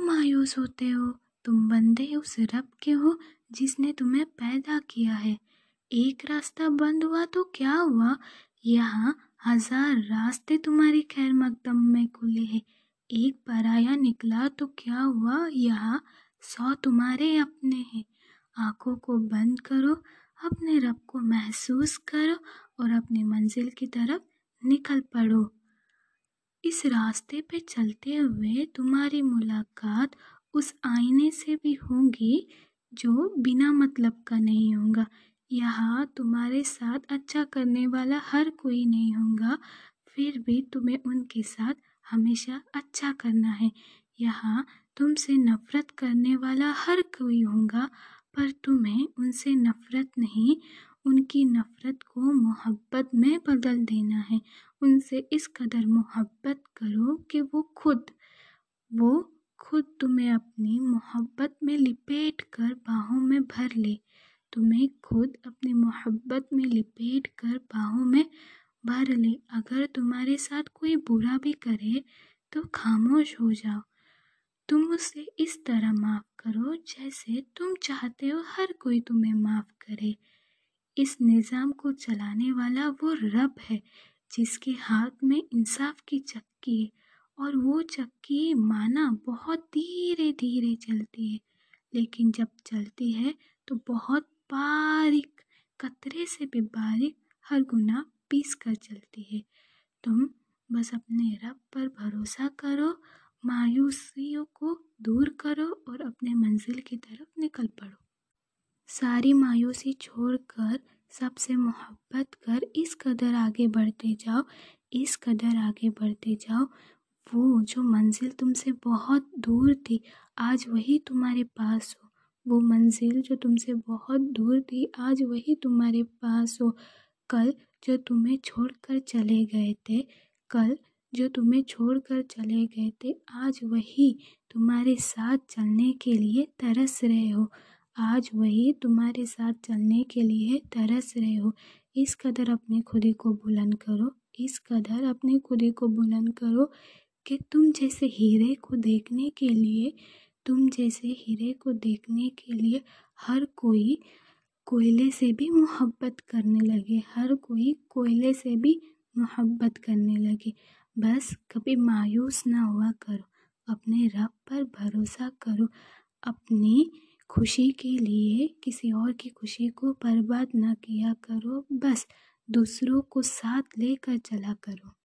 क्यों मायूस होते हो? तुम बंदे उस रब के हो जिसने तुम्हें पैदा किया है। एक रास्ता बंद हुआ तो क्या हुआ? यहाँ हज़ार रास्ते तुम्हारी खैर मकदम में खुले हैं। एक पराया निकला तो क्या हुआ? यहाँ सौ तुम्हारे अपने हैं। आँखों को बंद करो, अपने रब को महसूस करो और अपनी मंजिल की तरफ़ निकल पड़ो। इस रास्ते पे चलते हुए तुम्हारी मुलाकात उस आईने से भी होगी, जो बिना मतलब का नहीं होगा। यहाँ तुम्हारे साथ अच्छा करने वाला हर कोई नहीं होगा। फिर भी तुम्हें उनके साथ हमेशा अच्छा करना है। यहाँ तुमसे नफ़रत करने वाला हर कोई होगा, पर तुम्हें उनसे नफ़रत नहीं उनकी नफ़रत को मोहब्बत में बदल देना है। उनसे इस कदर मोहब्बत करो कि वो खुद वो खुद तुम्हें अपनी मोहब्बत में लिपेट कर बाहों में भर ले। तुम्हें खुद अपनी मोहब्बत में लिपेट कर बाहों में भर ले। अगर तुम्हारे साथ कोई बुरा भी करे तो खामोश हो जाओ। तुम उसे इस तरह माफ़ करो जैसे तुम चाहते हो हर कोई तुम्हें माफ़ करे। इस निज़ाम को चलाने वाला वो रब है, जिसके हाथ में इंसाफ की चक्की है और वो चक्की माना बहुत धीरे धीरे चलती है। लेकिन जब चलती है तो बहुत बारीक कतरे से भी बारीक हर गुना पीस कर चलती है। तुम बस अपने रब पर भरोसा करो, मायूसियों को दूर करो और अपने मंजिल की तरफ़ निकल। सारी मायूसी छोड़कर, सबसे मोहब्बत कर, इस कदर आगे बढ़ते जाओ, इस कदर आगे बढ़ते जाओ। वो जो मंजिल तुमसे बहुत दूर थी, आज वही तुम्हारे पास हो। वो मंजिल जो तुमसे बहुत दूर थी, आज वही तुम्हारे पास हो। कल जो तुम्हें छोड़कर चले गए थे, कल जो तुम्हें छोड़कर चले गए थे, आज वही तुम्हारे साथ चलने के लिए तरस रहे हो। आज वही तुम्हारे साथ चलने के लिए तरस रहे हो। इस कदर अपने खुदी को बुलंद करो। इस कदर अपने खुदी को बुलंद करो कि तुम जैसे हीरे को देखने के लिए, तुम जैसे हीरे को देखने के लिए हर कोई कोयले से भी मोहब्बत करने लगे, हर कोई कोयले से भी मोहब्बत करने लगे। बस कभी मायूस ना हुआ करो। अपने रब पर भरोसा करो। अपनी खुशी के लिए किसी और की खुशी को बर्बाद ना किया करो। बस दूसरों को साथ लेकर चला करो।